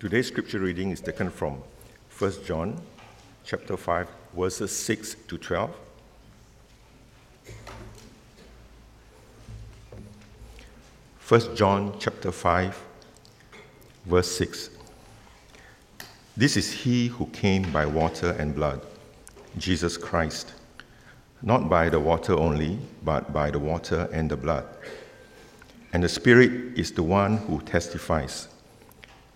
Today's scripture reading is taken from 1 John chapter 5 verses 6 to 12. First John chapter 5 verse 6. This is he who came by water and blood, Jesus Christ, not by the water only, but by the water and the blood. And the Spirit is the one who testifies,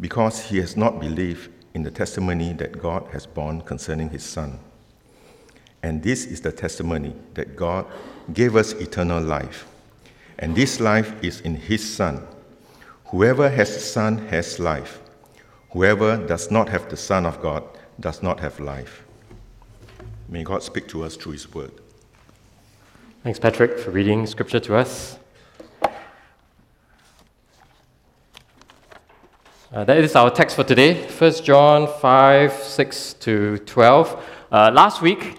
because he has not believed in the testimony that God has borne concerning his Son. And this is the testimony that God gave us eternal life. And this life is in his Son. Whoever has the Son has life. Whoever does not have the Son of God does not have life. May God speak to us through his word. Thanks, Patrick, for reading scripture to us. Uh, that is our text for today, 1 John 5, 6 to 12. Uh, last week,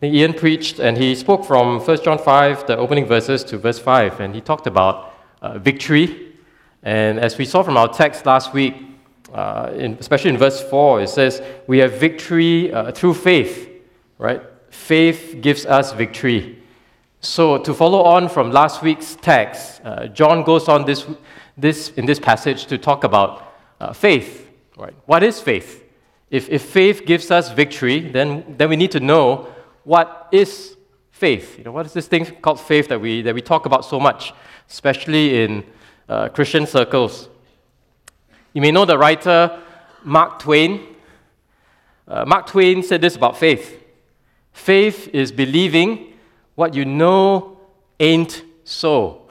Ian preached and he spoke from 1 John 5, the opening verses, to verse 5, and he talked about uh, victory. And as we saw from our text last week, uh, in, especially in verse 4, it says, We have victory uh, through faith, right? Faith gives us victory. So, to follow on from last week's text, uh, John goes on this, this, in this passage to talk about uh, faith. Right? What is faith? If, if faith gives us victory, then, then we need to know what is faith. You know, what is this thing called faith that we, that we talk about so much, especially in uh, Christian circles? You may know the writer Mark Twain. Uh, Mark Twain said this about faith faith is believing what you know ain't so.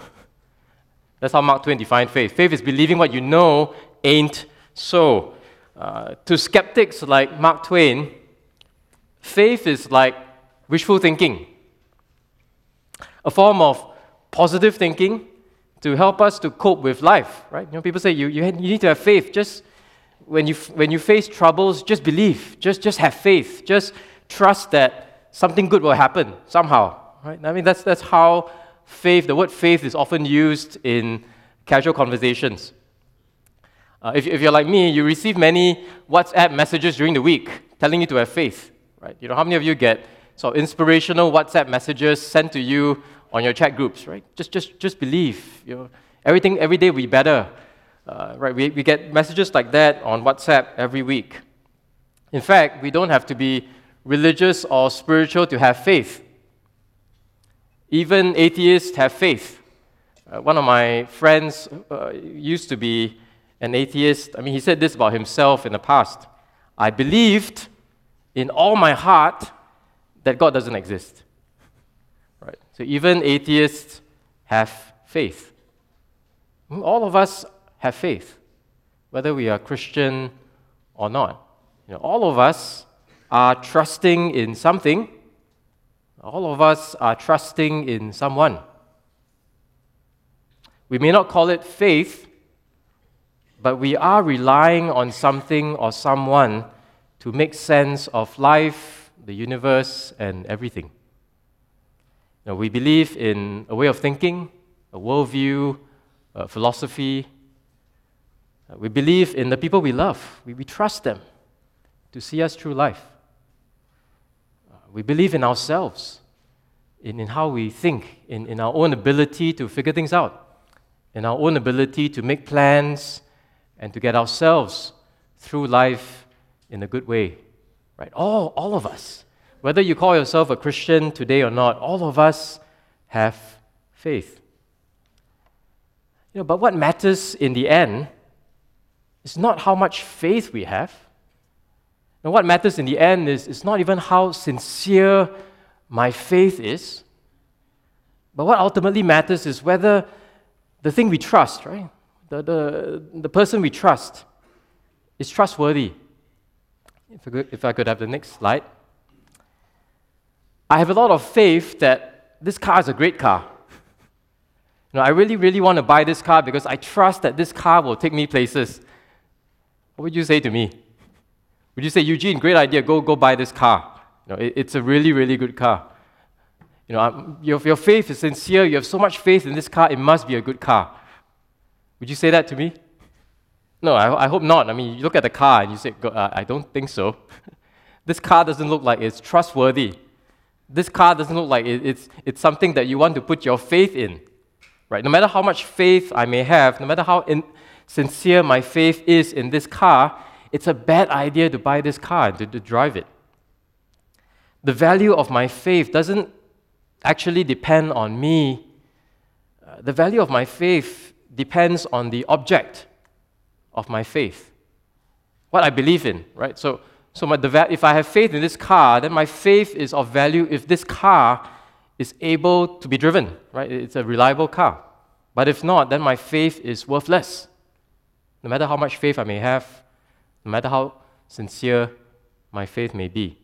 That's how Mark Twain defined faith. Faith is believing what you know ain't so. Uh, to skeptics like Mark Twain, faith is like wishful thinking, a form of positive thinking to help us to cope with life, right? You know, people say you, you, you need to have faith. Just when you, when you face troubles, just believe. Just, just have faith. Just trust that something good will happen somehow, right? I mean, that's, that's how faith, the word faith is often used in casual conversations. Uh, if, if you're like me, you receive many WhatsApp messages during the week telling you to have faith, right? You know, how many of you get sort of inspirational WhatsApp messages sent to you on your chat groups, right? Just, just, just believe. You know, everything every day will be better, uh, right? We, we get messages like that on WhatsApp every week. In fact, we don't have to be religious or spiritual to have faith. Even atheists have faith. Uh, one of my friends uh, used to be an atheist. I mean, he said this about himself in the past I believed in all my heart that God doesn't exist. Right? So even atheists have faith. Hmm, all of us have faith, whether we are Christian or not. You know, all of us are trusting in something. All of us are trusting in someone. We may not call it faith, but we are relying on something or someone to make sense of life, the universe, and everything. Now, we believe in a way of thinking, a worldview, a philosophy. Uh, we believe in the people we love. We, we trust them to see us through life. Uh, we believe in ourselves, in, in how we think, in, in our own ability to figure things out, in our own ability to make plans and to get ourselves through life in a good way. Right? All, all of us, whether you call yourself a Christian today or not, all of us have faith. You know, but what matters in the end is not how much faith we have. And what matters in the end is, is not even how sincere my faith is, but what ultimately matters is whether the thing we trust, right? The, the, the person we trust, is trustworthy. If I, could, if I could have the next slide. I have a lot of faith that this car is a great car. You know, I really, really want to buy this car because I trust that this car will take me places. What would you say to me? Would you say, Eugene, great idea, go, go buy this car? You know, it, it's a really, really good car. You know, um, your, your faith is sincere, you have so much faith in this car, it must be a good car. Would you say that to me? No, I, I hope not. I mean, you look at the car and you say, uh, I don't think so. this car doesn't look like it's trustworthy. This car doesn't look like it, it's, it's something that you want to put your faith in. Right? No matter how much faith I may have, no matter how in, sincere my faith is in this car, it's a bad idea to buy this car and to, to drive it. The value of my faith doesn't actually depend on me. Uh, the value of my faith depends on the object of my faith, what I believe in, right? So, so my, the, if I have faith in this car, then my faith is of value if this car is able to be driven, right? It's a reliable car. But if not, then my faith is worthless. No matter how much faith I may have, no matter how sincere my faith may be.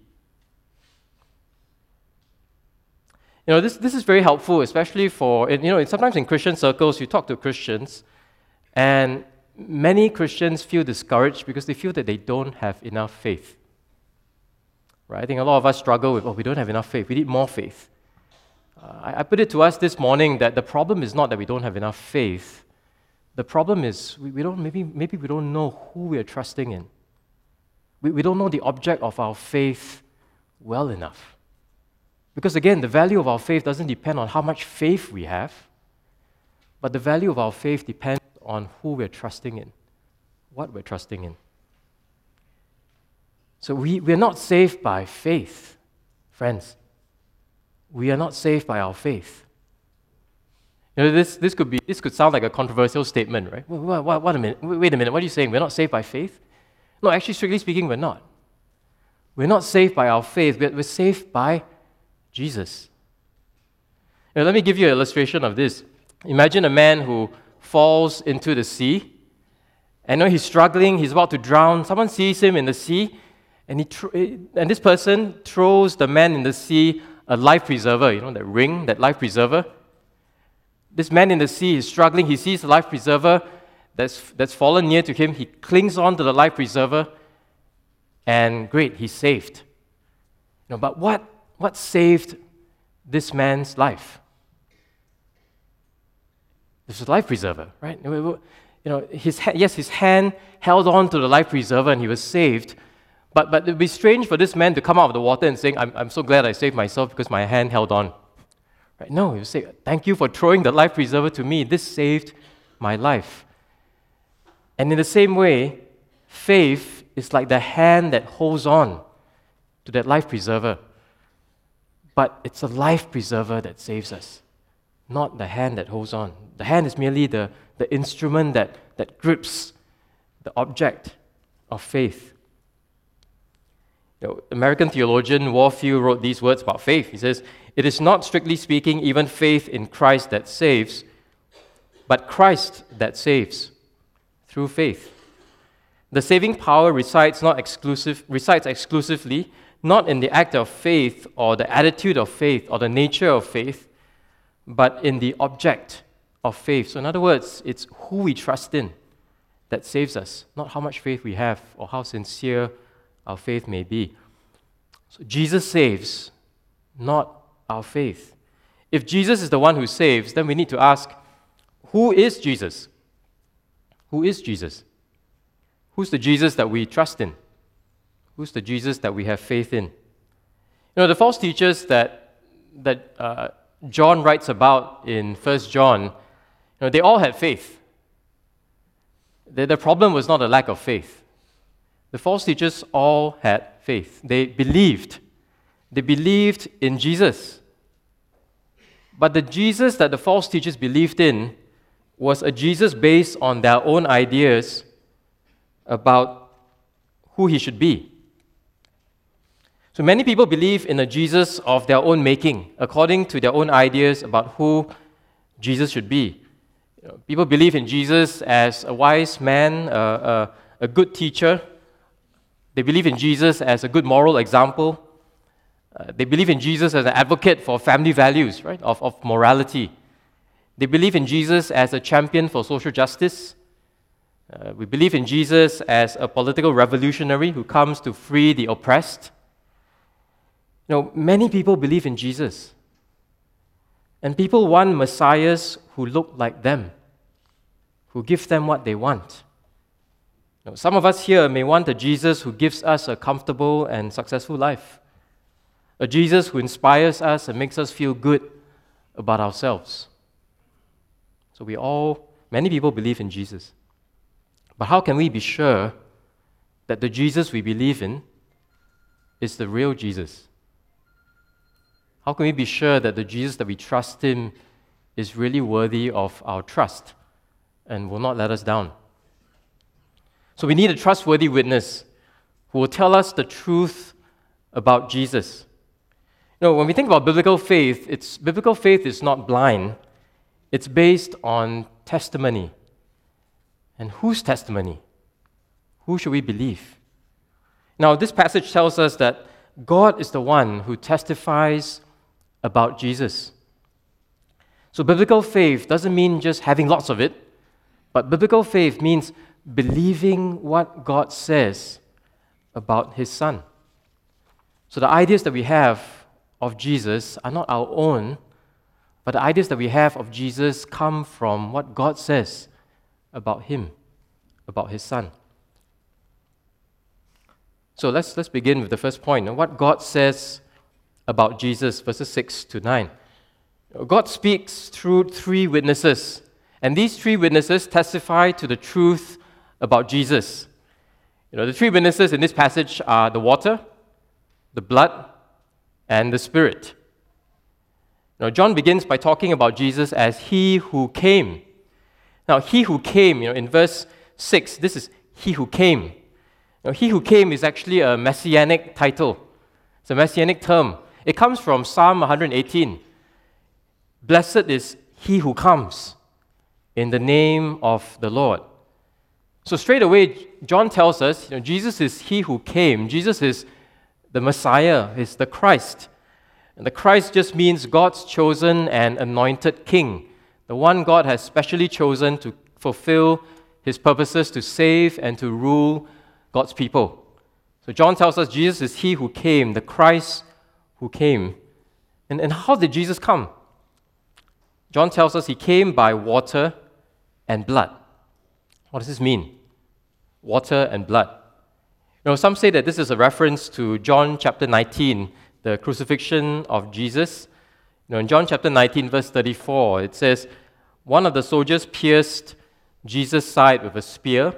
You know, this, this is very helpful, especially for, you know, sometimes in Christian circles, you talk to Christians, and many Christians feel discouraged because they feel that they don't have enough faith. Right? I think a lot of us struggle with, oh, we don't have enough faith. We need more faith. Uh, I, I put it to us this morning that the problem is not that we don't have enough faith. The problem is we, we don't, maybe, maybe we don't know who we are trusting in. We, we don't know the object of our faith well enough. Because again, the value of our faith doesn't depend on how much faith we have, but the value of our faith depends on who we're trusting in, what we're trusting in. So we, we're not saved by faith, friends. We are not saved by our faith. You know, this, this, could be, this could sound like a controversial statement, right? Wait, a minute. Wait a minute. What are you saying? We're not saved by faith? No, actually, strictly speaking, we're not. We're not saved by our faith, we're, we're saved by Jesus. Now, let me give you an illustration of this. Imagine a man who falls into the sea. And know he's struggling, he's about to drown. Someone sees him in the sea, and, he tr- eh, and this person throws the man in the sea a life preserver, you know, that ring, that life preserver. This man in the sea is struggling. He sees the life preserver that's, that's fallen near to him. He clings on to the life preserver, and great, he's saved. You know, but what, what saved this man's life? This is a life preserver, right? You know, his, yes, his hand held on to the life preserver and he was saved. But, but it would be strange for this man to come out of the water and saying, I'm, I'm so glad I saved myself because my hand held on. Right? No, he would say, Thank you for throwing the life preserver to me. This saved my life. And in the same way, faith is like the hand that holds on to that life preserver. But it's a life preserver that saves us, not the hand that holds on. The hand is merely the, the instrument that, that grips the object of faith. You know, American theologian Warfield wrote these words about faith. He says, It is not strictly speaking even faith in Christ that saves, but Christ that saves through faith. The saving power resides not exclusive resides exclusively not in the act of faith or the attitude of faith or the nature of faith, but in the object of faith. So, in other words, it's who we trust in that saves us, not how much faith we have or how sincere our faith may be. So, Jesus saves, not our faith. If Jesus is the one who saves, then we need to ask who is Jesus? Who is Jesus? Who's the Jesus that we trust in? Who's the Jesus that we have faith in? You know, the false teachers that, that uh, John writes about in 1 John you know, they all had faith. The, the problem was not a lack of faith. The false teachers all had faith. They believed. They believed in Jesus. But the Jesus that the false teachers believed in was a Jesus based on their own ideas about who he should be. So many people believe in a Jesus of their own making, according to their own ideas about who Jesus should be. You know, people believe in Jesus as a wise man, a good teacher. They believe in Jesus as a good moral example. Uh, they believe in Jesus as an advocate for family values, right, of, of morality. They believe in Jesus as a champion for social justice. Uh, we believe in Jesus as a political revolutionary who comes to free the oppressed. You know, many people believe in Jesus. And people want messiahs who look like them, who give them what they want. You know, some of us here may want a Jesus who gives us a comfortable and successful life, a Jesus who inspires us and makes us feel good about ourselves. So we all, many people believe in Jesus. But how can we be sure that the Jesus we believe in is the real Jesus? How can we be sure that the Jesus that we trust in is really worthy of our trust and will not let us down? So we need a trustworthy witness who will tell us the truth about Jesus. You know, when we think about biblical faith, it's, biblical faith is not blind, it's based on testimony. And whose testimony? Who should we believe? Now, this passage tells us that God is the one who testifies about Jesus. So, biblical faith doesn't mean just having lots of it, but biblical faith means believing what God says about His Son. So, the ideas that we have of Jesus are not our own, but the ideas that we have of Jesus come from what God says about Him, about His Son. So let's, let's begin with the first point. What God says about Jesus, verses 6 to 9. God speaks through three witnesses, and these three witnesses testify to the truth about Jesus. You know, the three witnesses in this passage are the water, the blood, and the Spirit. Now, John begins by talking about Jesus as He who came. Now, He who came, you know, in verse 6, this is He who came. Now, He who came is actually a messianic title, it's a messianic term. It comes from Psalm 118. Blessed is he who comes in the name of the Lord. So, straight away, John tells us you know, Jesus is he who came. Jesus is the Messiah, is the Christ. And the Christ just means God's chosen and anointed king, the one God has specially chosen to fulfill his purposes to save and to rule God's people. So, John tells us Jesus is he who came, the Christ who came. And, and how did Jesus come? John tells us he came by water and blood. What does this mean? Water and blood. You know, some say that this is a reference to John chapter 19, the crucifixion of Jesus. You know, in John chapter 19, verse 34, it says, One of the soldiers pierced Jesus' side with a spear,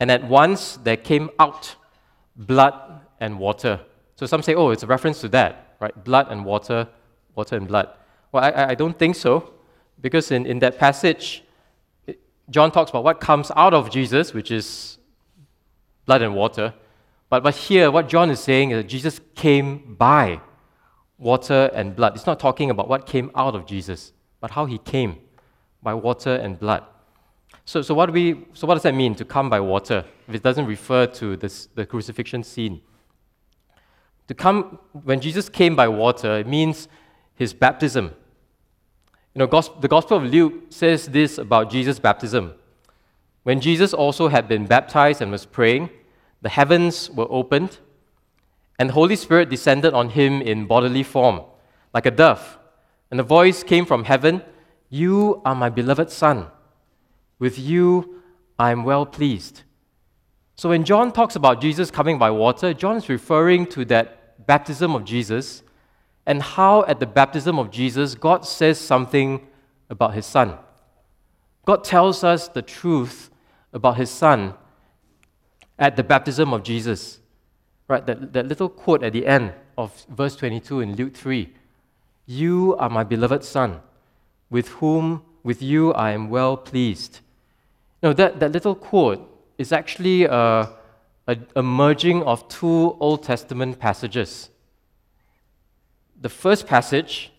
and at once there came out blood and water. So some say, oh, it's a reference to that right? Blood and water, water and blood. Well, I, I don't think so, because in, in that passage, John talks about what comes out of Jesus, which is blood and water. But, but here, what John is saying is that Jesus came by water and blood. It's not talking about what came out of Jesus, but how he came by water and blood. So, so, what, we, so what does that mean to come by water if it doesn't refer to this, the crucifixion scene? To come, when Jesus came by water, it means his baptism. You know, the Gospel of Luke says this about Jesus' baptism. When Jesus also had been baptized and was praying, the heavens were opened, and the Holy Spirit descended on him in bodily form, like a dove. And the voice came from heaven You are my beloved Son. With you I am well pleased. So when John talks about Jesus coming by water, John is referring to that baptism of Jesus and how at the baptism of Jesus, God says something about his son. God tells us the truth about his son at the baptism of Jesus. Right, that, that little quote at the end of verse 22 in Luke 3 You are my beloved son, with whom, with you, I am well pleased. Now, that, that little quote is actually a, a, a merging of two Old Testament passages. The first passage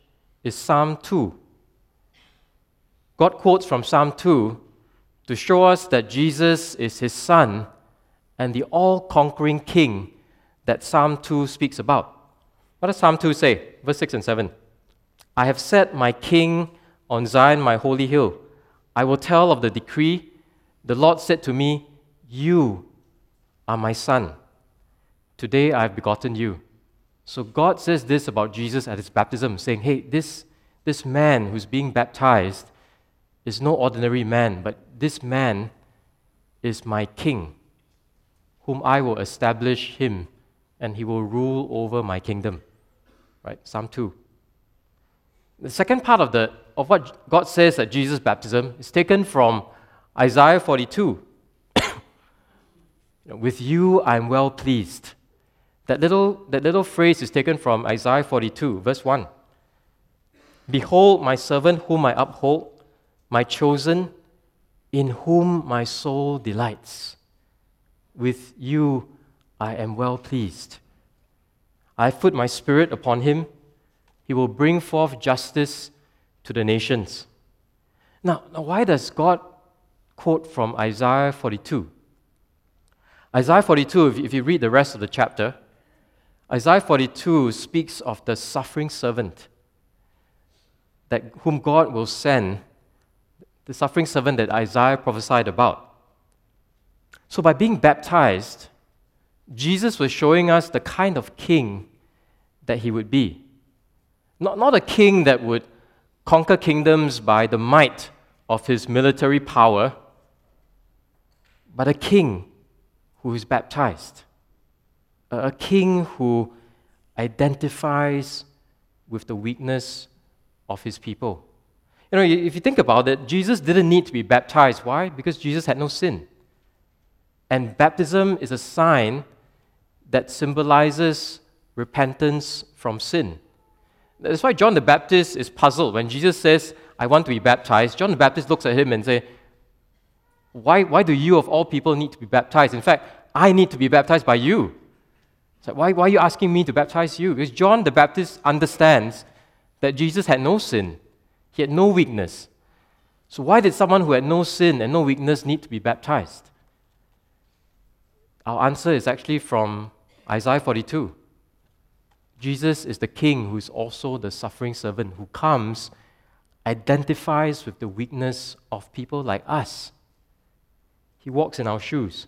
is Psalm 2. God quotes from Psalm 2 to show us that Jesus is his son and the all conquering king that Psalm 2 speaks about. What does Psalm 2 say? Verse 6 and 7. I have set my king on Zion, my holy hill. I will tell of the decree. The Lord said to me, You are my son. Today I have begotten you. So God says this about Jesus at his baptism, saying, Hey, this, this man who's being baptized is no ordinary man, but this man is my king, whom I will establish him, and he will rule over my kingdom. Right? Psalm 2. The second part of, the, of what God says at Jesus' baptism is taken from Isaiah 42. With you I'm well pleased. That little, that little phrase is taken from Isaiah 42, verse 1. Behold, my servant whom I uphold, my chosen, in whom my soul delights. With you I am well pleased. I put my spirit upon him. He will bring forth justice to the nations. Now, now why does God quote from Isaiah 42? Isaiah 42, if you read the rest of the chapter, Isaiah 42 speaks of the suffering servant that whom God will send, the suffering servant that Isaiah prophesied about. So by being baptized, Jesus was showing us the kind of king that he would be. Not, not a king that would conquer kingdoms by the might of his military power, but a king who is baptized a king who identifies with the weakness of his people. You know, if you think about it, Jesus didn't need to be baptized. Why? Because Jesus had no sin. And baptism is a sign that symbolizes repentance from sin. That's why John the Baptist is puzzled when Jesus says, I want to be baptized. John the Baptist looks at him and says, why, why do you, of all people, need to be baptized? In fact, I need to be baptized by you. Why, why are you asking me to baptize you? Because John the Baptist understands that Jesus had no sin, he had no weakness. So, why did someone who had no sin and no weakness need to be baptized? Our answer is actually from Isaiah 42. Jesus is the king who is also the suffering servant who comes, identifies with the weakness of people like us. He walks in our shoes.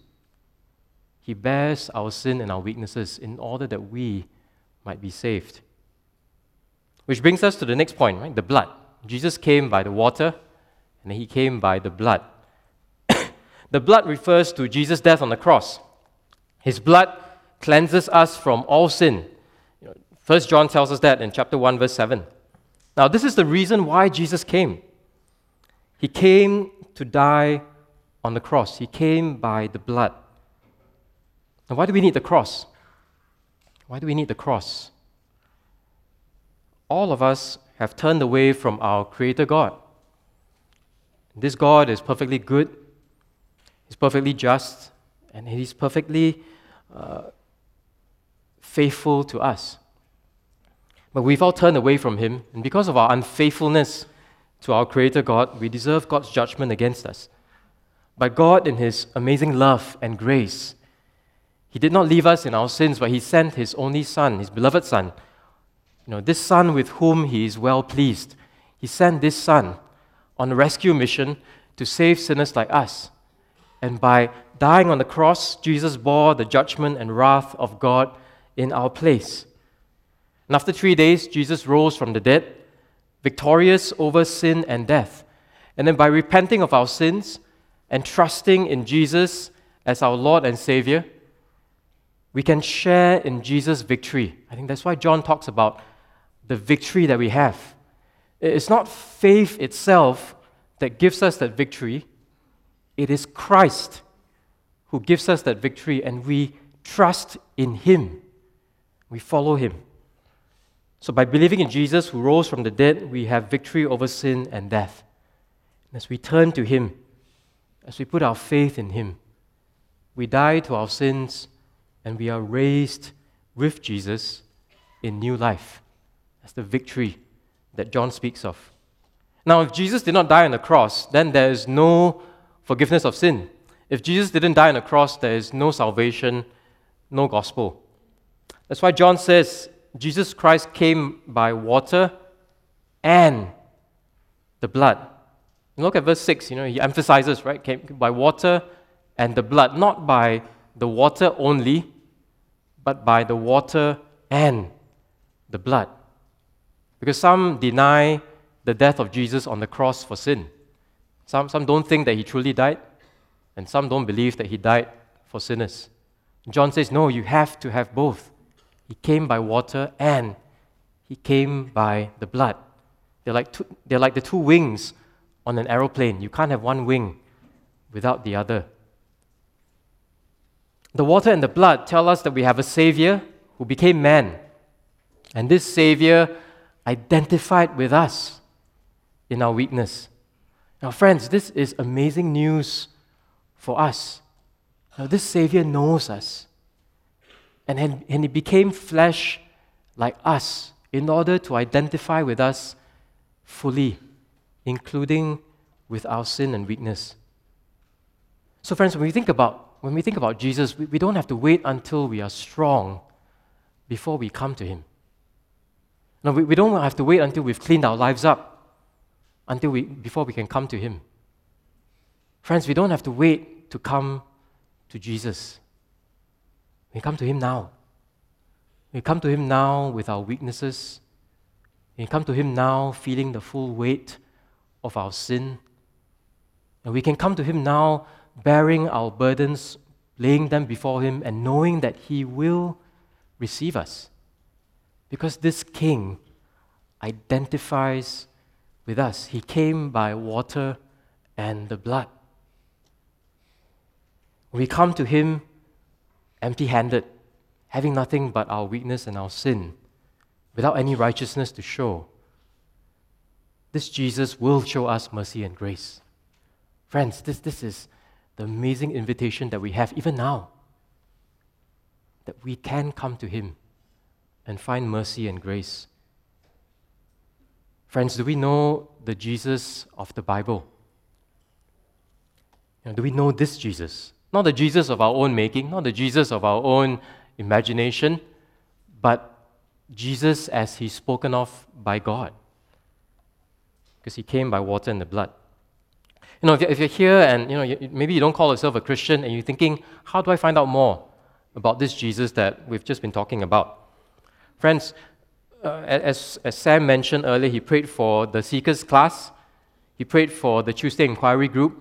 He bears our sin and our weaknesses in order that we might be saved. Which brings us to the next point, right? The blood. Jesus came by the water, and he came by the blood. the blood refers to Jesus' death on the cross. His blood cleanses us from all sin. First John tells us that in chapter 1, verse 7. Now, this is the reason why Jesus came. He came to die on the cross, He came by the blood. Now, why do we need the cross? Why do we need the cross? All of us have turned away from our Creator God. This God is perfectly good, He's perfectly just, and He's perfectly uh, faithful to us. But we've all turned away from Him, and because of our unfaithfulness to our Creator God, we deserve God's judgment against us. But God, in His amazing love and grace, he did not leave us in our sins, but He sent His only Son, His beloved Son. You know, this Son with whom He is well pleased. He sent this Son on a rescue mission to save sinners like us. And by dying on the cross, Jesus bore the judgment and wrath of God in our place. And after three days, Jesus rose from the dead, victorious over sin and death. And then by repenting of our sins and trusting in Jesus as our Lord and Savior, we can share in Jesus' victory. I think that's why John talks about the victory that we have. It's not faith itself that gives us that victory, it is Christ who gives us that victory, and we trust in Him. We follow Him. So, by believing in Jesus who rose from the dead, we have victory over sin and death. As we turn to Him, as we put our faith in Him, we die to our sins and we are raised with Jesus in new life. That's the victory that John speaks of. Now, if Jesus did not die on the cross, then there is no forgiveness of sin. If Jesus didn't die on the cross, there is no salvation, no gospel. That's why John says Jesus Christ came by water and the blood. Look at verse 6, you know, he emphasizes, right? Came by water and the blood, not by the water only, but by the water and the blood. Because some deny the death of Jesus on the cross for sin. Some, some don't think that he truly died, and some don't believe that he died for sinners. John says, No, you have to have both. He came by water and he came by the blood. They're like, two, they're like the two wings on an aeroplane. You can't have one wing without the other. The water and the blood tell us that we have a Savior who became man. And this Savior identified with us in our weakness. Now, friends, this is amazing news for us. Now, this Savior knows us. And, and He became flesh like us in order to identify with us fully, including with our sin and weakness. So, friends, when we think about, when we think about Jesus, we, we don't have to wait until we are strong before we come to Him. No, we, we don't have to wait until we've cleaned our lives up until we, before we can come to Him. Friends, we don't have to wait to come to Jesus. We come to Him now. We come to Him now with our weaknesses. We come to Him now feeling the full weight of our sin. And we can come to Him now bearing our burdens, laying them before Him, and knowing that He will receive us. Because this king identifies with us. He came by water and the blood. We come to him empty handed, having nothing but our weakness and our sin, without any righteousness to show. This Jesus will show us mercy and grace. Friends, this, this is the amazing invitation that we have even now that we can come to Him and find mercy and grace. Friends, do we know the Jesus of the Bible? You know, do we know this Jesus? Not the Jesus of our own making, not the Jesus of our own imagination, but Jesus as he's spoken of by God. Because he came by water and the blood. You know, if you're here and you know, maybe you don't call yourself a Christian and you're thinking, how do I find out more about this Jesus that we've just been talking about? Friends, uh, as, as Sam mentioned earlier, he prayed for the Seekers class, he prayed for the Tuesday Inquiry group.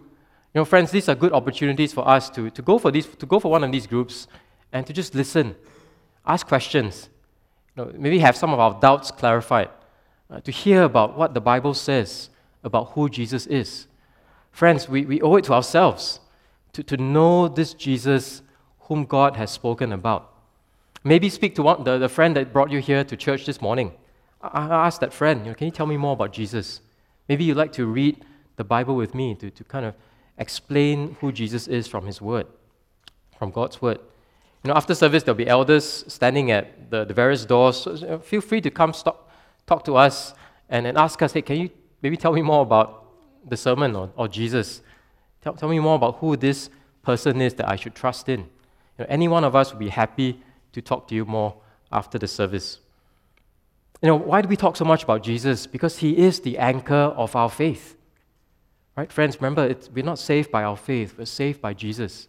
You know, friends, these are good opportunities for us to, to, go, for these, to go for one of these groups and to just listen, ask questions, you know, maybe have some of our doubts clarified, uh, to hear about what the Bible says about who Jesus is. Friends, we, we owe it to ourselves to, to know this Jesus whom God has spoken about. Maybe speak to one, the, the friend that brought you here to church this morning. I, I asked that friend, you know, can you tell me more about Jesus? Maybe you'd like to read the Bible with me to, to kind of explain who Jesus is from His Word, from God's Word. You know, after service, there'll be elders standing at the, the various doors. So feel free to come stop, talk to us and, and ask us, hey, can you maybe tell me more about the sermon or, or Jesus? Tell, tell me more about who this person is that I should trust in. You know, any one of us would be happy to talk to you more after the service. You know, why do we talk so much about Jesus? Because he is the anchor of our faith. Right, friends, remember, we're not saved by our faith, we're saved by Jesus.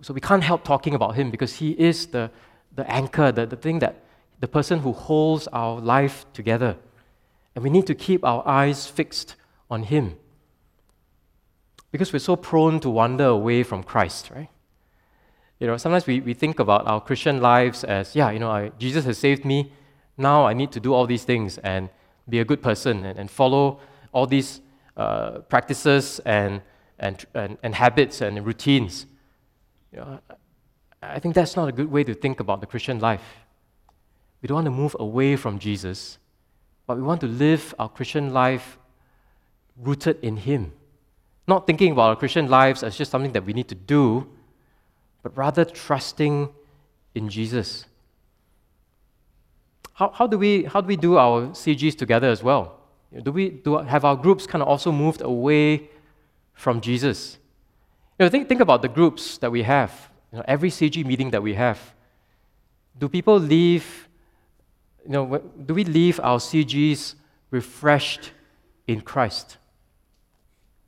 So we can't help talking about him because he is the, the anchor, the, the thing that, the person who holds our life together. And we need to keep our eyes fixed on him. Because we're so prone to wander away from Christ, right? You know, sometimes we, we think about our Christian lives as, yeah, you know, I, Jesus has saved me. Now I need to do all these things and be a good person and, and follow all these uh, practices and, and, and, and habits and routines. You know, I think that's not a good way to think about the Christian life. We don't want to move away from Jesus, but we want to live our Christian life rooted in Him. Not thinking about our Christian lives as just something that we need to do, but rather trusting in Jesus. How, how, do, we, how do we do our CGs together as well? Do we do, have our groups kind of also moved away from Jesus? You know, think, think about the groups that we have, you know, every CG meeting that we have. Do people leave, you know, do we leave our CGs refreshed in Christ?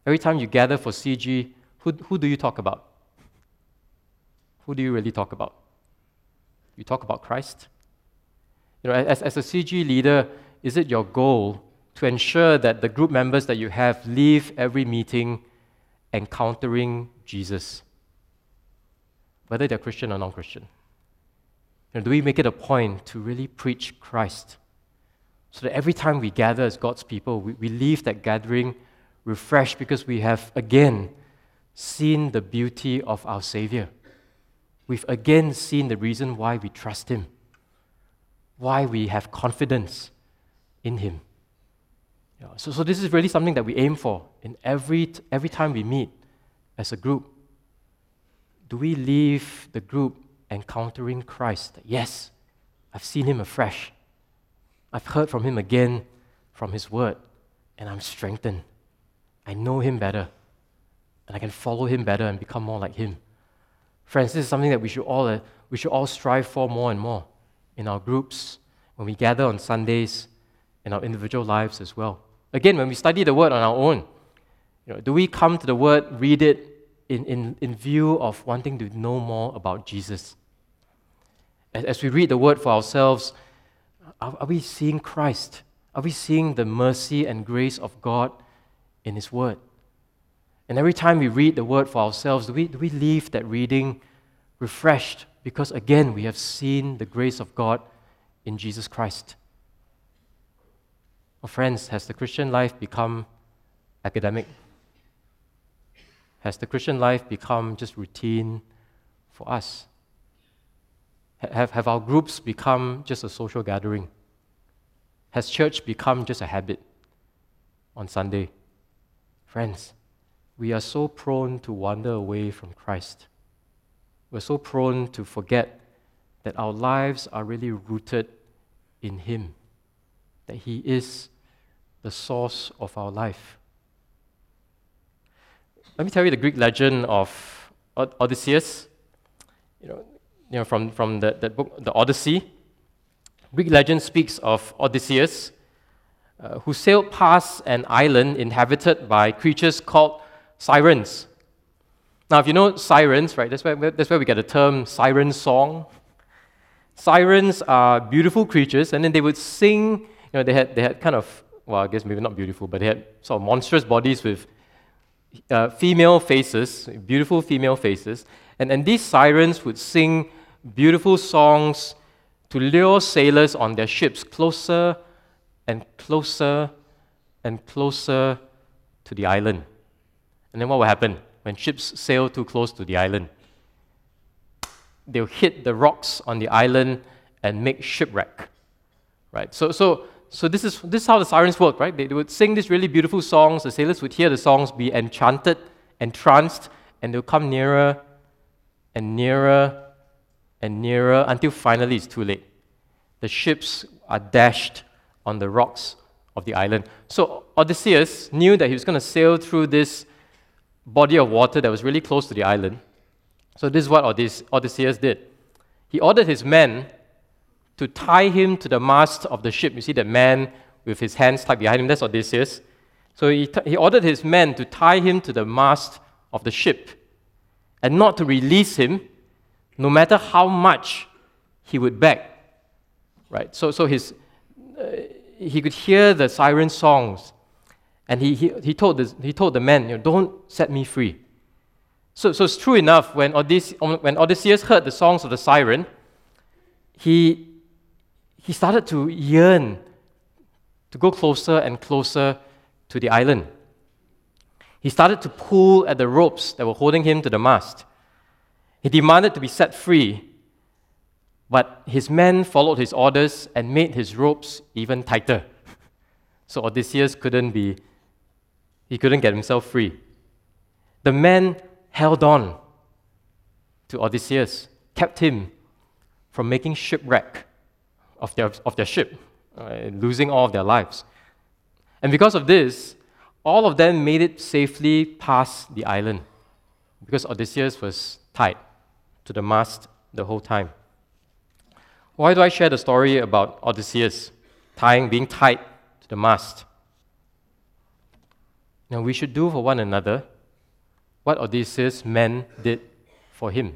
Every time you gather for CG, who, who do you talk about? Who do you really talk about? You talk about Christ? You know, as, as a CG leader, is it your goal to ensure that the group members that you have leave every meeting encountering Jesus, whether they're Christian or non Christian? You know, do we make it a point to really preach Christ? So that every time we gather as God's people, we, we leave that gathering refreshed because we have again seen the beauty of our Savior. We've again seen the reason why we trust Him, why we have confidence in Him. Yeah, so, so this is really something that we aim for in every, every time we meet as a group. Do we leave the group encountering Christ? Yes, I've seen Him afresh. I've heard from Him again from His Word, and I'm strengthened. I know Him better, and I can follow Him better and become more like Him. Friends, this is something that we should all, uh, we should all strive for more and more in our groups, when we gather on Sundays, in our individual lives as well. Again, when we study the Word on our own, you know, do we come to the Word, read it in, in, in view of wanting to know more about Jesus? As, we read the Word for ourselves, are we seeing Christ? Are we seeing the mercy and grace of God in His Word? And every time we read the Word for ourselves, do we, do we leave that reading refreshed? Because again, we have seen the grace of God in Jesus Christ. Well, friends, has the Christian life become academic? Has the Christian life become just routine for us? Have, have our groups become just a social gathering? Has church become just a habit on Sunday? Friends, we are so prone to wander away from Christ. We're so prone to forget that our lives are really rooted in Him that He is the source of our life. Let me tell you the Greek legend of Odysseus. You know, you know from, from the, that book, the Odyssey. Greek legend speaks of Odysseus, uh, who sailed past an island inhabited by creatures called sirens. Now, if you know sirens, right, that's where, that's where we get the term siren song. Sirens are beautiful creatures, and then they would sing you know, they had, they had kind of, well, I guess maybe not beautiful, but they had sort of monstrous bodies with uh, female faces, beautiful female faces. And, and these sirens would sing beautiful songs to lure sailors on their ships closer and closer and closer to the island. And then what will happen when ships sail too close to the island? They'll hit the rocks on the island and make shipwreck. Right? So, so so this is, this is how the sirens work, right? They, they would sing these really beautiful songs. The sailors would hear the songs, be enchanted, entranced, and they'll come nearer and nearer and nearer until finally it's too late. The ships are dashed on the rocks of the island. So Odysseus knew that he was going to sail through this body of water that was really close to the island. So this is what Odysseus did. He ordered his men to tie him to the mast of the ship. You see that man with his hands tied behind him? That's Odysseus. So he, t- he ordered his men to tie him to the mast of the ship and not to release him, no matter how much he would beg. Right? So, so his, uh, he could hear the siren songs, and he, he, he, told, this, he told the men, you know, Don't set me free. So, so it's true enough, when Odysseus, when Odysseus heard the songs of the siren, he he started to yearn to go closer and closer to the island. He started to pull at the ropes that were holding him to the mast. He demanded to be set free, but his men followed his orders and made his ropes even tighter. So Odysseus couldn't be, he couldn't get himself free. The men held on to Odysseus, kept him from making shipwreck of their, of their ship, uh, losing all of their lives. And because of this, all of them made it safely past the island. because Odysseus was tied to the mast the whole time. Why do I share the story about Odysseus tying, being tied to the mast? Now, we should do for one another what Odysseus' men did for him.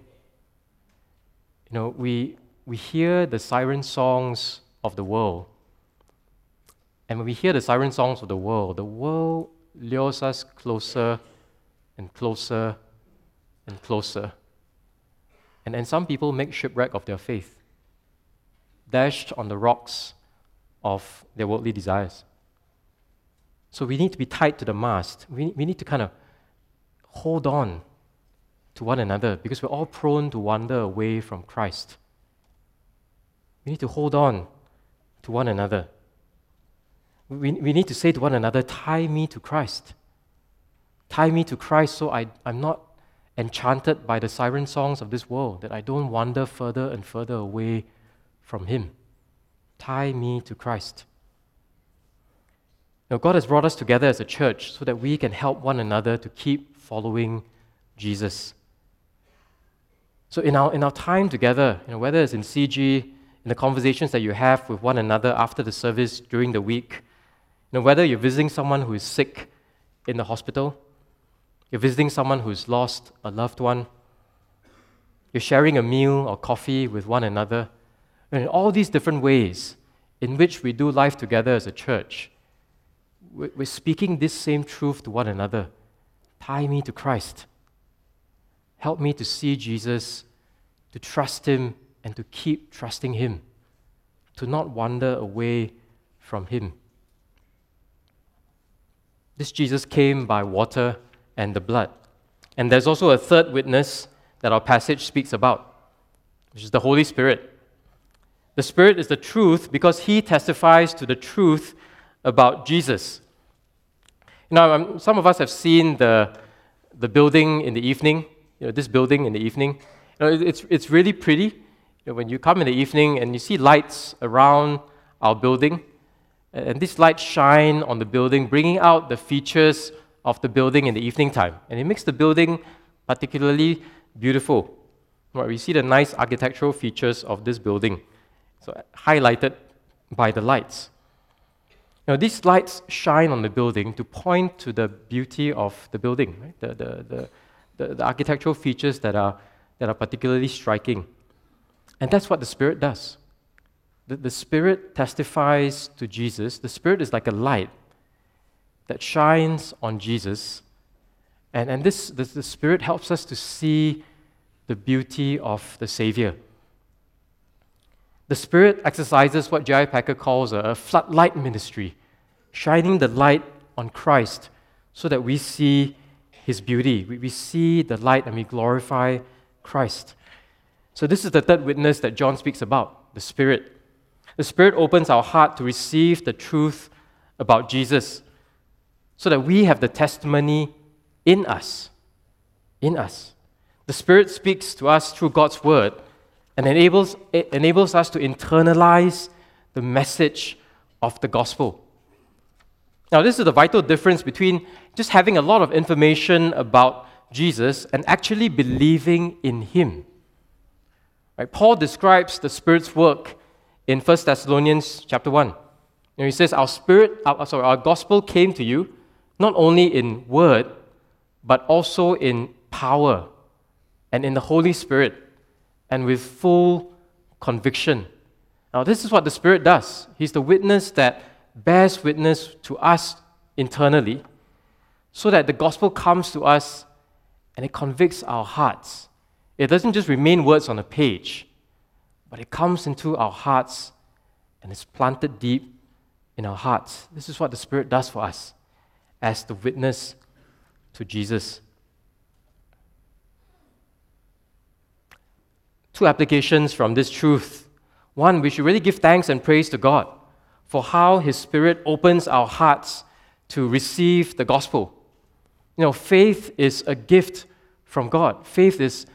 You know, we, we hear the siren songs of the world. And when we hear the siren songs of the world, the world lures us closer and closer and closer. And then some people make shipwreck of their faith, dashed on the rocks of their worldly desires. So we need to be tied to the mast. We, we need to kind of hold on to one another because we're all prone to wander away from Christ. We need to hold on to one another. We, we need to say to one another, tie me to Christ. Tie me to Christ so I, I'm not enchanted by the siren songs of this world, that I don't wander further and further away from Him. Tie me to Christ. Now, God has brought us together as a church so that we can help one another to keep following Jesus. So, in our, in our time together, you know, whether it's in CG, in the conversations that you have with one another after the service during the week, you know, whether you're visiting someone who is sick in the hospital, you're visiting someone who's lost a loved one, you're sharing a meal or coffee with one another, and in all these different ways in which we do life together as a church, we're speaking this same truth to one another. Tie me to Christ. Help me to see Jesus, to trust Him, and to keep trusting Him, to not wander away from Him. This Jesus came by water and the blood. And there's also a third witness that our passage speaks about, which is the Holy Spirit. The Spirit is the truth because He testifies to the truth about Jesus. Now, um, some of us have seen the, the building in the evening, you know, this building in the evening. You know, it's, it's really pretty. You know, when you come in the evening and you see lights around our building, and these lights shine on the building, bringing out the features of the building in the evening time. And it makes the building particularly beautiful. Right, we see the nice architectural features of this building, so highlighted by the lights. Now, these lights shine on the building to point to the beauty of the building, right? the, the, the, the, the architectural features that are, that are particularly striking. And that's what the Spirit does. The, the Spirit testifies to Jesus. The Spirit is like a light that shines on Jesus. And, and this, this, the Spirit helps us to see the beauty of the Savior. The Spirit exercises what J.I. Packer calls a floodlight ministry, shining the light on Christ so that we see His beauty. We, we see the light and we glorify Christ. So, this is the third witness that John speaks about the Spirit. The Spirit opens our heart to receive the truth about Jesus so that we have the testimony in us. In us. The Spirit speaks to us through God's Word and enables, it enables us to internalize the message of the gospel. Now, this is the vital difference between just having a lot of information about Jesus and actually believing in Him. Right? Paul describes the Spirit's work in 1 Thessalonians chapter 1. And he says, Our spirit, our, uh, sorry, our gospel came to you not only in word, but also in power and in the Holy Spirit and with full conviction. Now, this is what the Spirit does. He's the witness that bears witness to us internally so that the gospel comes to us and it convicts our hearts. It doesn't just remain words on a page, but it comes into our hearts and is planted deep in our hearts. This is what the Spirit does for us as the witness to Jesus. Two applications from this truth. One, we should really give thanks and praise to God for how His Spirit opens our hearts to receive the gospel. You know, faith is a gift from God. Faith is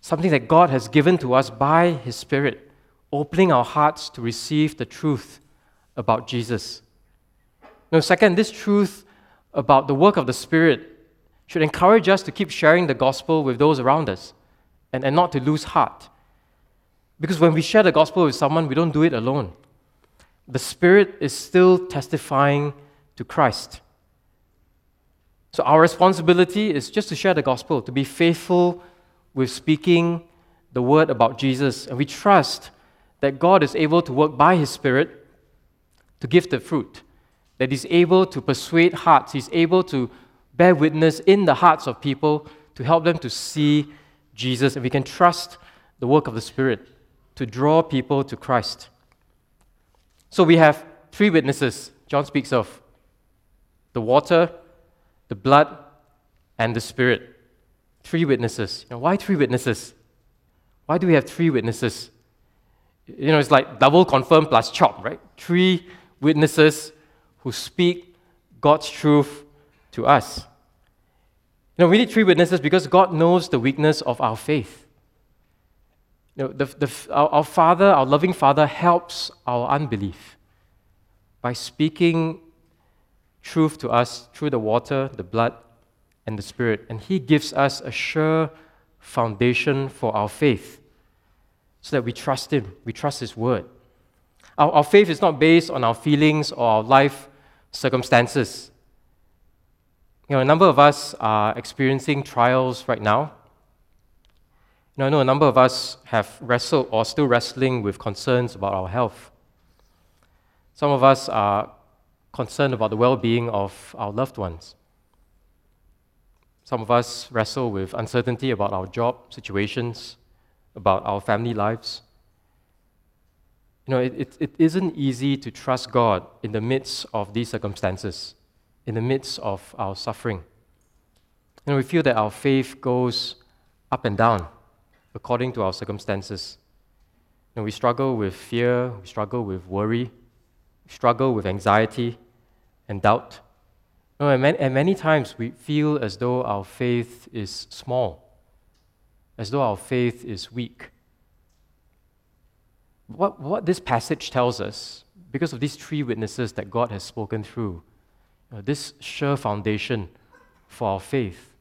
something that God has given to us by His Spirit, opening our hearts to receive the truth about Jesus. Now, second, this truth about the work of the Spirit should encourage us to keep sharing the gospel with those around us and, and not to lose heart. Because when we share the gospel with someone, we don't do it alone. The Spirit is still testifying to Christ. So our responsibility is just to share the gospel, to be faithful with speaking the word about Jesus. And we trust that God is able to work by His Spirit to give the fruit, that He's able to persuade hearts, He's able to bear witness in the hearts of people to help them to see Jesus. And we can trust the work of the Spirit to draw people to Christ. So we have three witnesses John speaks of the water, the blood, and the Spirit. Three witnesses. Now, why three witnesses? Why do we have three witnesses? You know, it's like double confirm plus chop, right? Three witnesses who speak God's truth to us. You know, we need three witnesses because God knows the weakness of our faith. You know, the, the, our, our Father, our loving Father, helps our unbelief by speaking truth to us through the water, the blood, and the Spirit. And He gives us a sure foundation for our faith so that we trust Him, we trust His word. Our, our faith is not based on our feelings or our life circumstances. You know, a number of us are experiencing trials right now. Know, I know a number of us have wrestled or still wrestling with concerns about our health. Some of us are concerned about the well being of our loved ones. Some of us wrestle with uncertainty about our job situations, about our family lives. You know, it, it, it isn't easy to trust God in the midst of these circumstances, in the midst of our suffering. You know, we feel that our faith goes up and down according to our circumstances. You know, we struggle with fear, we struggle with worry, we struggle with anxiety and doubt. You know, and, many, and many times we feel as though our faith is small, as though our faith is weak. What, what this passage tells us, because of these three witnesses that God has spoken through, you know, this sure foundation for our faith,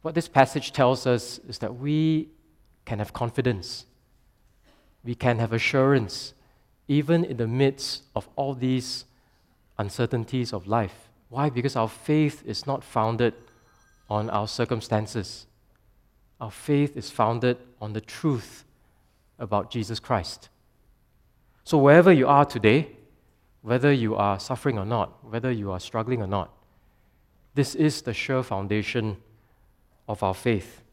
what this passage tells us is that we can have confidence, we can have assurance, even in the midst of all these uncertainties of life. Why? Because our faith is not founded on our circumstances. Our faith is founded on the truth about Jesus Christ. So, wherever you are today, whether you are suffering or not, whether you are struggling or not, this is the sure foundation of our faith.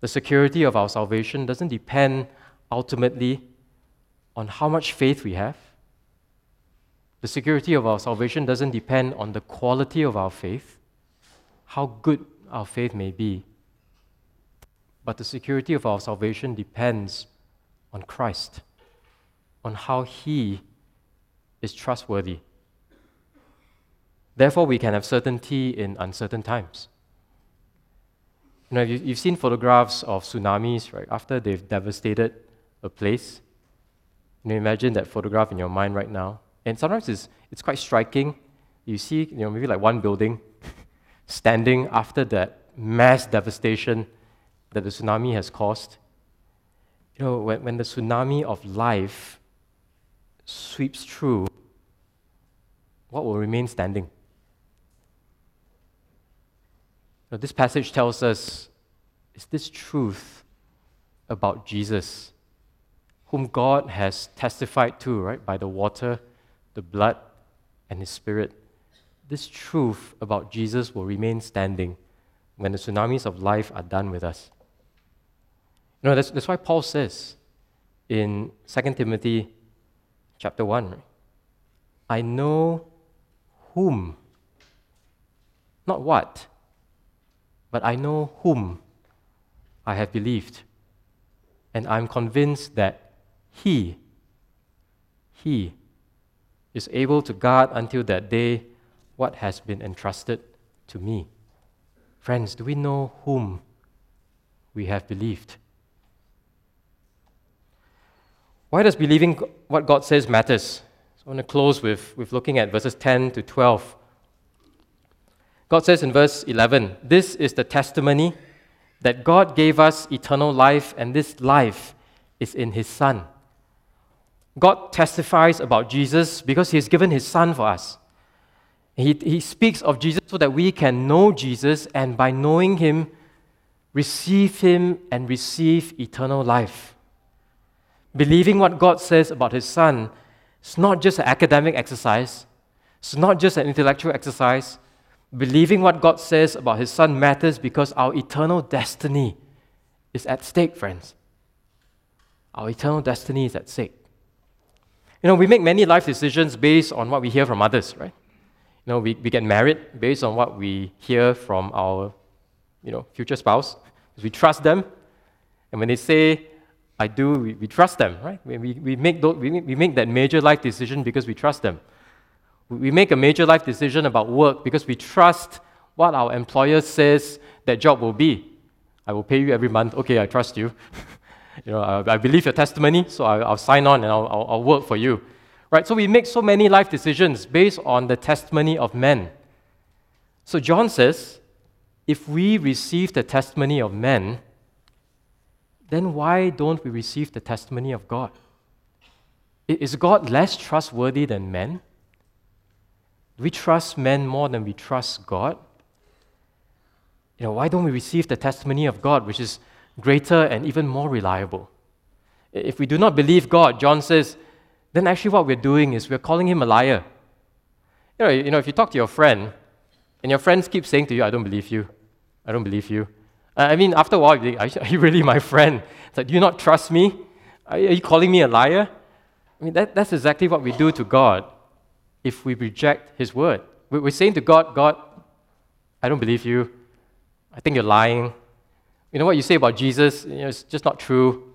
The security of our salvation doesn't depend ultimately on how much faith we have. The security of our salvation doesn't depend on the quality of our faith, how good our faith may be. But the security of our salvation depends on Christ, on how He is trustworthy. Therefore, we can have certainty in uncertain times. You know, you've seen photographs of tsunamis, right? After they've devastated a place. You know, imagine that photograph in your mind right now. And sometimes it's, it's quite striking. You see, you know, maybe like one building standing after that mass devastation that the tsunami has caused. You know, when, when the tsunami of life sweeps through, what will remain standing? Now, this passage tells us is this truth about Jesus, whom God has testified to, right, by the water, the blood, and His Spirit. This truth about Jesus will remain standing when the tsunamis of life are done with us. You know, that's, that's why Paul says in 2 Timothy chapter 1, right, I know whom, not what, but I know whom I have believed. And I'm convinced that He, He is able to guard until that day what has been entrusted to me. Friends, do we know whom we have believed? Why does believing what God says matters? So I want to close with, with looking at verses 10 to 12. God says in verse 11, This is the testimony that God gave us eternal life, and this life is in His Son. God testifies about Jesus because He has given His Son for us. He, he speaks of Jesus so that we can know Jesus, and by knowing Him, receive Him and receive eternal life. Believing what God says about His Son is not just an academic exercise, it's not just an intellectual exercise. Believing what God says about His Son matters because our eternal destiny is at stake, friends. Our eternal destiny is at stake. You know, we make many life decisions based on what we hear from others, right? You know, we, we get married based on what we hear from our, you know, future spouse. We trust them. And when they say, I do, we, we trust them, right? We, we, we, make those, we, we make that major life decision because we trust them. We make a major life decision about work because we trust what our employer says that job will be. I will pay you every month. Okay, I trust you. you know, I, I, believe your testimony, so I, will sign on and I'll, I'll, I'll work for you. Right? So we make so many life decisions based on the testimony of men. So John says, if we receive the testimony of men, then why don't we receive the testimony of God? Is God less trustworthy than men? Do we trust men more than we trust God? You know, why don't we receive the testimony of God, which is greater and even more reliable? If we do not believe God, John says, then actually what we're doing is we're calling him a liar. You know, you know, if you talk to your friend, and your friends keep saying to you, I don't believe you, I don't believe you. I mean, after a while, you think, are you really my friend? It's like, do you not trust me? Are you calling me a liar? I mean, that, that's exactly what we do to God if we reject His word. We're saying to God, God, I don't believe you. I think you're lying. You know what you say about Jesus? You know, it's just not true.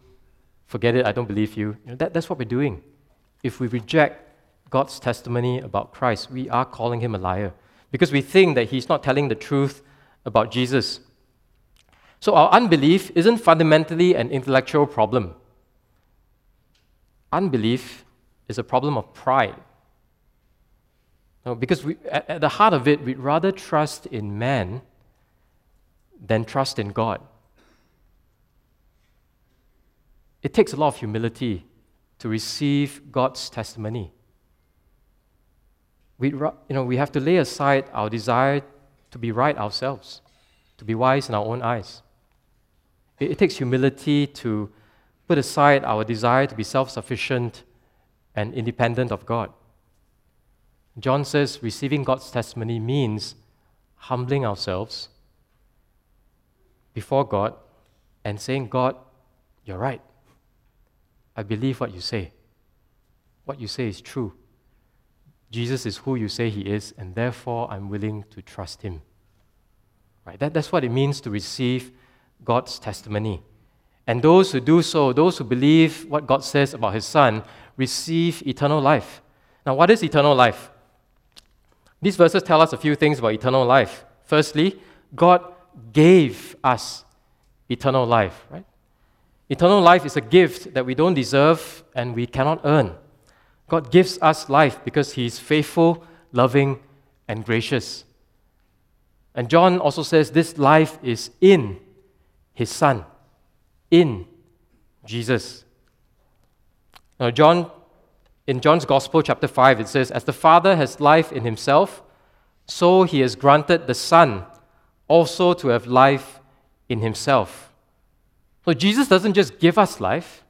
Forget it. I don't believe you. you know, that, that's what we're doing. If we reject God's testimony about Christ, we are calling him a liar because we think that he's not telling the truth about Jesus. So our unbelief isn't fundamentally an intellectual problem. Unbelief is a problem of pride. No, because we, at, at the heart of it, we'd rather trust in man than trust in God. It takes a lot of humility to receive God's testimony. We, you know, we have to lay aside our desire to be right ourselves, to be wise in our own eyes. It, it takes humility to put aside our desire to be self sufficient and independent of God. John says receiving God's testimony means humbling ourselves before God and saying, God, you're right. I believe what you say. What you say is true. Jesus is who you say he is, and therefore I'm willing to trust him. Right? That, that's what it means to receive God's testimony. And those who do so, those who believe what God says about his son, receive eternal life. Now, what is eternal life? These verses tell us a few things about eternal life. Firstly, God gave us eternal life, right? Eternal life is a gift that we don't deserve and we cannot earn. God gives us life because He is faithful, loving, and gracious. And John also says this life is in His Son, in Jesus. Now, John in John's Gospel, chapter 5, it says, As the Father has life in himself, so he has granted the Son also to have life in himself. So Jesus doesn't just give us life.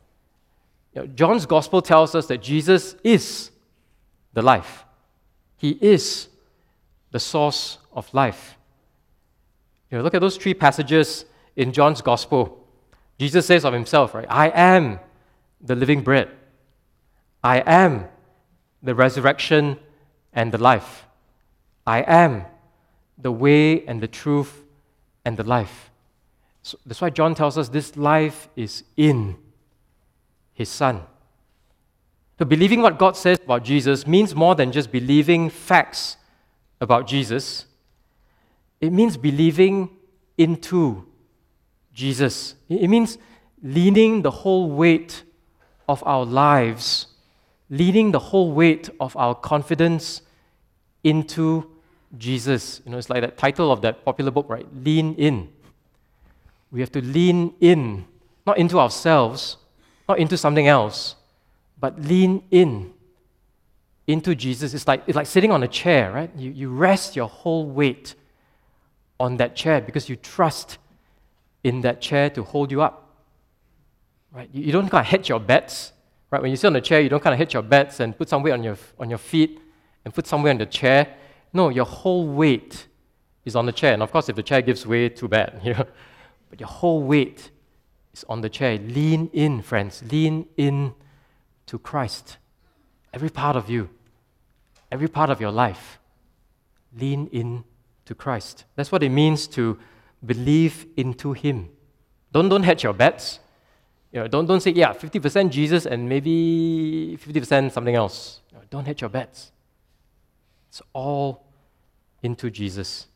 You know, John's Gospel tells us that Jesus is the life, he is the source of life. You know, look at those three passages in John's Gospel. Jesus says of himself, right? I am the living bread. I am the resurrection and the life. I am the way and the truth and the life. So that's why John tells us this life is in his Son. So, believing what God says about Jesus means more than just believing facts about Jesus, it means believing into Jesus. It means leaning the whole weight of our lives leading the whole weight of our confidence into Jesus. You know, it's like that title of that popular book, right? Lean in. We have to lean in, not into ourselves, not into something else, but lean in into Jesus. It's like, it's like sitting on a chair, right? You, you rest your whole weight on that chair because you trust in that chair to hold you up. Right? You, you don't kind of hedge your bets. Right? When you sit on the chair, you don't kind of hedge your bets and put some weight on your, on your feet and put some weight on the chair. No, your whole weight is on the chair. And of course, if the chair gives way, too bad. You know? But your whole weight is on the chair. Lean in, friends. Lean in to Christ. Every part of you, every part of your life, lean in to Christ. That's what it means to believe into Him. Don't, don't hedge your bets. You know, don't, don't say, yeah, 50% Jesus and maybe 50% something else. Don't hedge your bets. It's all into Jesus.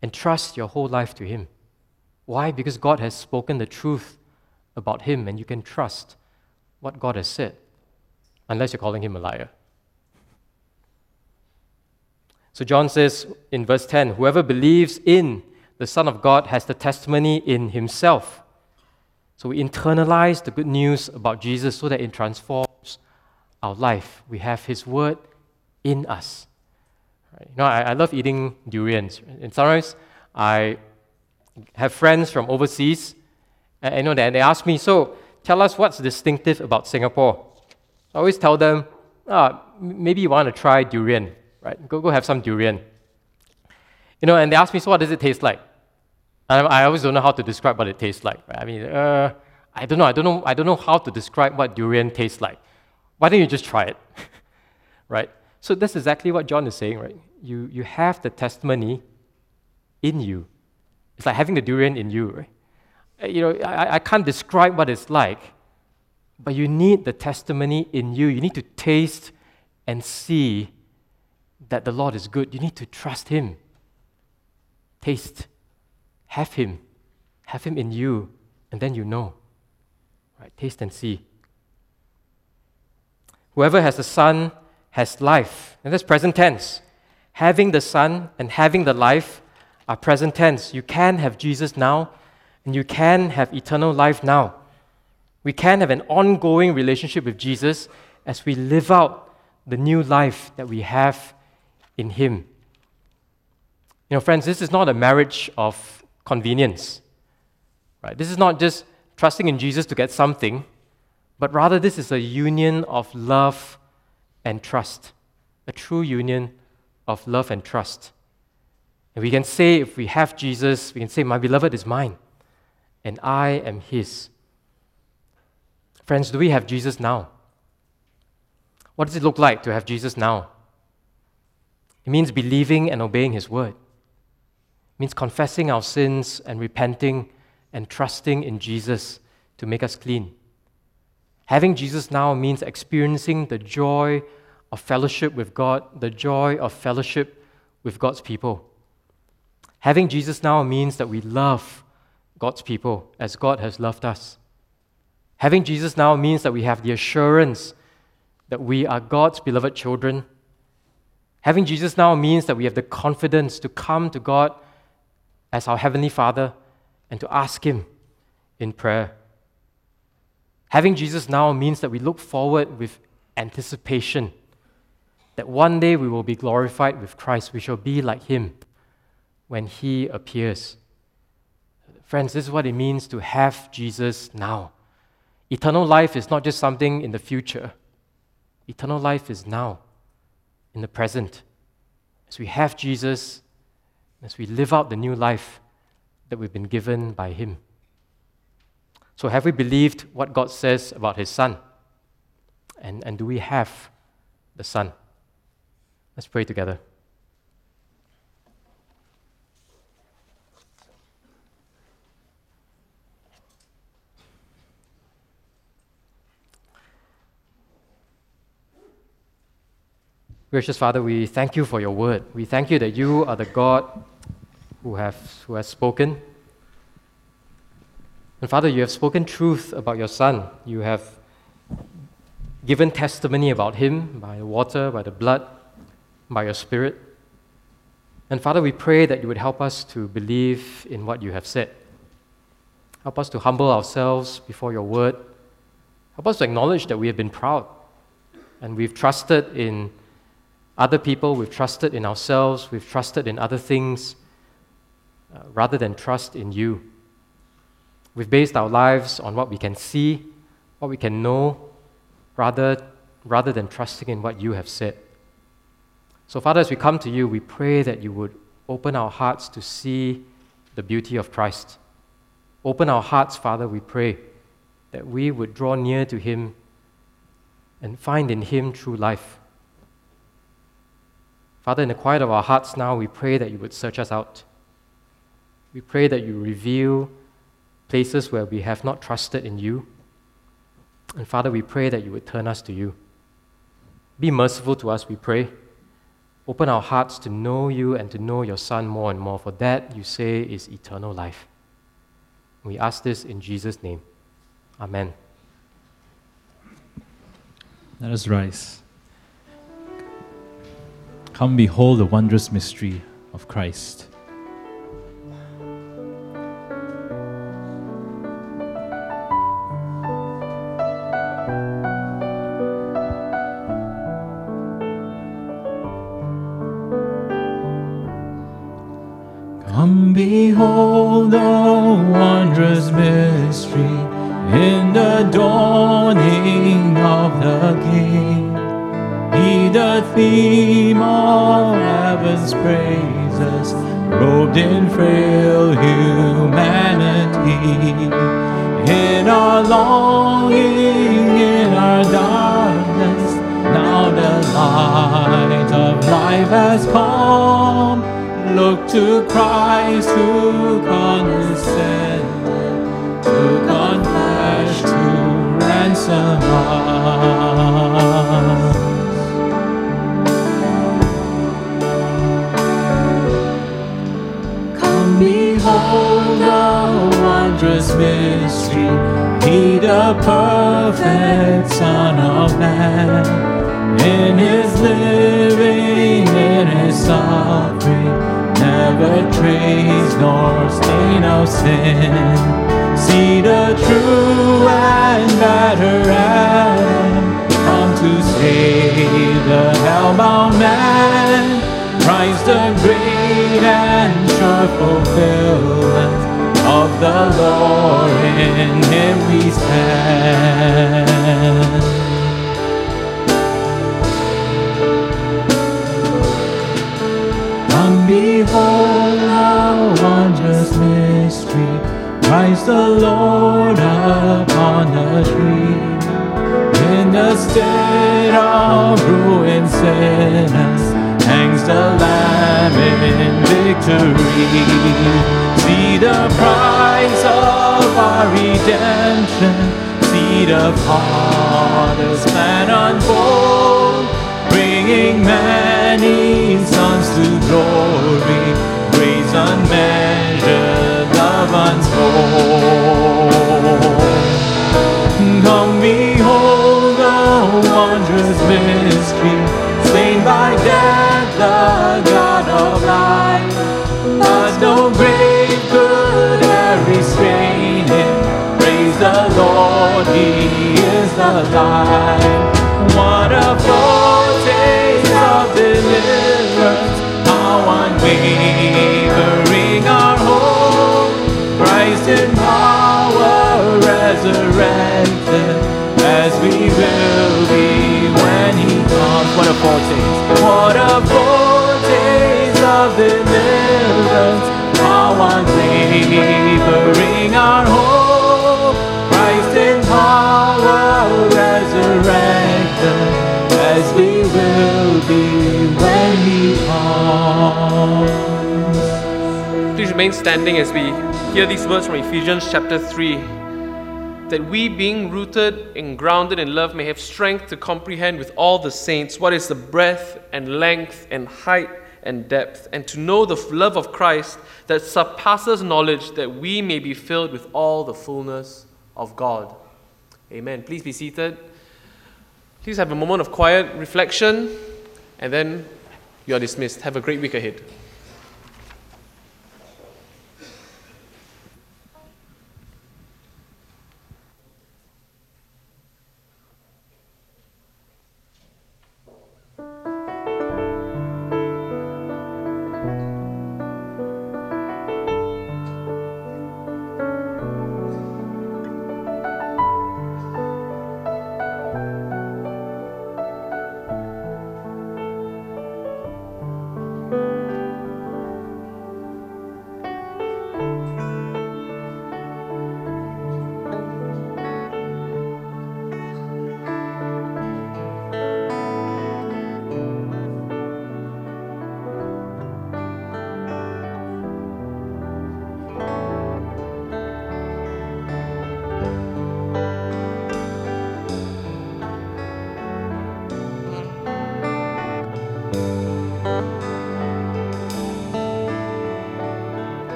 And trust your whole life to Him. Why? Because God has spoken the truth about Him, and you can trust what God has said, unless you're calling Him a liar. So John says in verse 10 Whoever believes in the Son of God has the testimony in himself. So we internalize the good news about Jesus so that it transforms our life. We have His Word in us. Right? You know, I, I love eating durians. And sometimes I have friends from overseas, and you know, they, they ask me, so tell us what's distinctive about Singapore. I always tell them, ah, maybe you want to try durian, right? Go, go have some durian. You know, and they ask me, so what does it taste like? And I always don't know how to describe what it tastes like. Right? I mean, uh, I don't know. I don't know. I don't know how to describe what durian tastes like. Why don't you just try it, right? So that's exactly what John is saying, right? You you have the testimony in you. It's like having the durian in you, right? Uh, you know, I, I can't describe what it's like, but you need the testimony in you. You need to taste and see that the Lord is good. You need to trust Him. Taste have Him. Have Him in you, and then you know. Right? Taste and see. Whoever has the Son has life. And that's present tense. Having the Son and having the life are present tense. You can have Jesus now, and you can have eternal life now. We can have an ongoing relationship with Jesus as we live out the new life that we have in Him. You know, friends, this is not a marriage of convenience. Right? This is not just trusting in Jesus to get something, but rather this is a union of love and trust. A true union of love and trust. And we can say, if we have Jesus, we can say, My beloved is mine, and I am his. Friends, do we have Jesus now? What does it look like to have Jesus now? It means believing and obeying his word means confessing our sins and repenting and trusting in Jesus to make us clean. Having Jesus now means experiencing the joy of fellowship with God, the joy of fellowship with God's people. Having Jesus now means that we love God's people as God has loved us. Having Jesus now means that we have the assurance that we are God's beloved children. Having Jesus now means that we have the confidence to come to God as our Heavenly Father and to ask Him in prayer. Having Jesus now means that we look forward with anticipation that one day we will be glorified with Christ. We shall be like Him when He appears. Friends, this is what it means to have Jesus now. Eternal life is not just something in the future, eternal life is now, in the present. As we have Jesus, as we live out the new life that we've been given by Him. So, have we believed what God says about His Son? And, and do we have the Son? Let's pray together. Gracious Father, we thank you for your word. We thank you that you are the God who, have, who has spoken. And Father, you have spoken truth about your Son. You have given testimony about him by the water, by the blood, by your Spirit. And Father, we pray that you would help us to believe in what you have said. Help us to humble ourselves before your word. Help us to acknowledge that we have been proud and we've trusted in other people, we've trusted in ourselves, we've trusted in other things uh, rather than trust in you. We've based our lives on what we can see, what we can know, rather, rather than trusting in what you have said. So, Father, as we come to you, we pray that you would open our hearts to see the beauty of Christ. Open our hearts, Father, we pray, that we would draw near to Him and find in Him true life. Father, in the quiet of our hearts now, we pray that you would search us out. We pray that you reveal places where we have not trusted in you. And Father, we pray that you would turn us to you. Be merciful to us, we pray. Open our hearts to know you and to know your Son more and more, for that, you say, is eternal life. We ask this in Jesus' name. Amen. Let us rise. Come behold the wondrous mystery of Christ. Has come. Look to Christ who condescended, took on flesh to ransom us. Come behold the wondrous mystery, He the perfect Son of Man. In His living, in His suffering, never trace nor stain of sin. See the true and better Adam come to save the hellbound man. Christ the great and sure fulfillment of the Lord in Him we stand. Behold the wondrous mystery, Christ the Lord upon the tree. In the stead of ruined sinners hangs the Lamb in victory. See the price of our redemption, see the Father's plan unfold, bringing many sons to glory, grace unmeasured, love untold. Come behold the wondrous mystery, slain by death, the God of life. But no grave remain standing as we hear these words from Ephesians chapter 3. That we, being rooted and grounded in love, may have strength to comprehend with all the saints what is the breadth and length and height and depth, and to know the love of Christ that surpasses knowledge, that we may be filled with all the fullness of God. Amen. Please be seated. Please have a moment of quiet reflection, and then you are dismissed. Have a great week ahead.